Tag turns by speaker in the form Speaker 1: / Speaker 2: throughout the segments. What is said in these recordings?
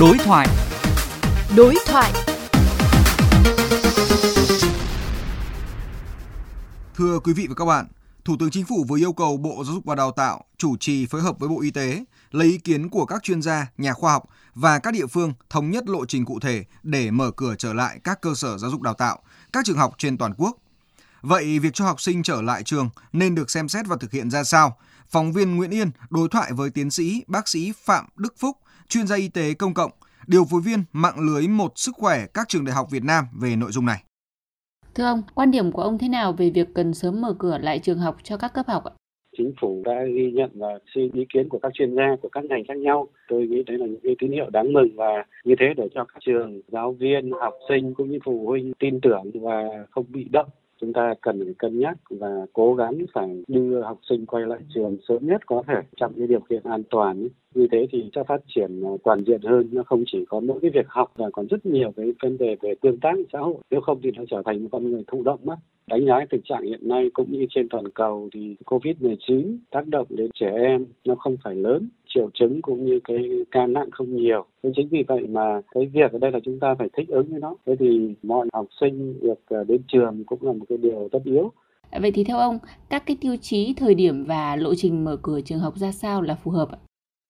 Speaker 1: Đối thoại.
Speaker 2: Đối thoại.
Speaker 3: Thưa quý vị và các bạn, Thủ tướng Chính phủ vừa yêu cầu Bộ Giáo dục và Đào tạo chủ trì phối hợp với Bộ Y tế lấy ý kiến của các chuyên gia, nhà khoa học và các địa phương thống nhất lộ trình cụ thể để mở cửa trở lại các cơ sở giáo dục đào tạo, các trường học trên toàn quốc. Vậy việc cho học sinh trở lại trường nên được xem xét và thực hiện ra sao? Phóng viên Nguyễn Yên đối thoại với tiến sĩ bác sĩ Phạm Đức Phúc, chuyên gia y tế công cộng, điều phối viên mạng lưới một sức khỏe các trường đại học Việt Nam về nội dung này.
Speaker 4: Thưa ông, quan điểm của ông thế nào về việc cần sớm mở cửa lại trường học cho các cấp học ạ?
Speaker 5: chính phủ đã ghi nhận và xin ý kiến của các chuyên gia của các ngành khác nhau tôi nghĩ đấy là những cái tín hiệu đáng mừng và như thế để cho các trường giáo viên học sinh cũng như phụ huynh tin tưởng và không bị động chúng ta cần phải cân nhắc và cố gắng phải đưa học sinh quay lại trường sớm nhất có thể trong cái điều kiện an toàn như thế thì cho phát triển à, toàn diện hơn, nó không chỉ có mỗi cái việc học mà còn rất nhiều cái vấn đề về tương tác xã hội. Nếu không thì nó trở thành một con người thụ động mất đánh giá tình trạng hiện nay cũng như trên toàn cầu thì covid 19 tác động đến trẻ em nó không phải lớn triệu chứng cũng như cái ca nặng không nhiều. Nên chính vì vậy mà cái việc ở đây là chúng ta phải thích ứng với nó. Thế thì mọi học sinh được à, đến trường cũng là một cái điều tất yếu.
Speaker 4: Vậy thì theo ông, các cái tiêu chí, thời điểm và lộ trình mở cửa trường học ra sao là phù hợp ạ?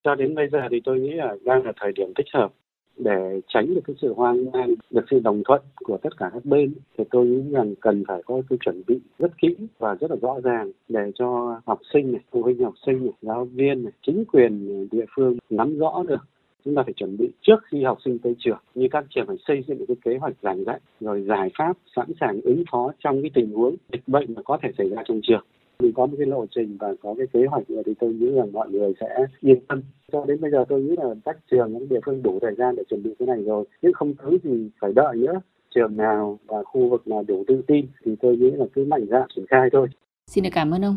Speaker 5: cho đến bây giờ thì tôi nghĩ là đang là thời điểm thích hợp để tránh được cái sự hoang mang, được sự đồng thuận của tất cả các bên thì tôi nghĩ rằng cần phải có cái chuẩn bị rất kỹ và rất là rõ ràng để cho học sinh này, phụ huynh học sinh này, giáo viên này, chính quyền địa phương nắm rõ được. Chúng ta phải chuẩn bị trước khi học sinh tới trường. Như các trường phải xây dựng cái kế hoạch giảng dạy rồi giải pháp sẵn sàng ứng phó trong cái tình huống dịch bệnh mà có thể xảy ra trong trường mình có một cái lộ trình và có cái kế hoạch thì tôi nghĩ rằng mọi người sẽ yên tâm. Cho đến bây giờ tôi nghĩ là các trường, những địa phương đủ thời gian để chuẩn bị cái này rồi. Nhưng không thứ gì phải đợi nữa trường nào và khu vực nào đủ tự tin thì tôi nghĩ là cứ mạnh dạn triển khai thôi.
Speaker 4: Xin được cảm ơn ông.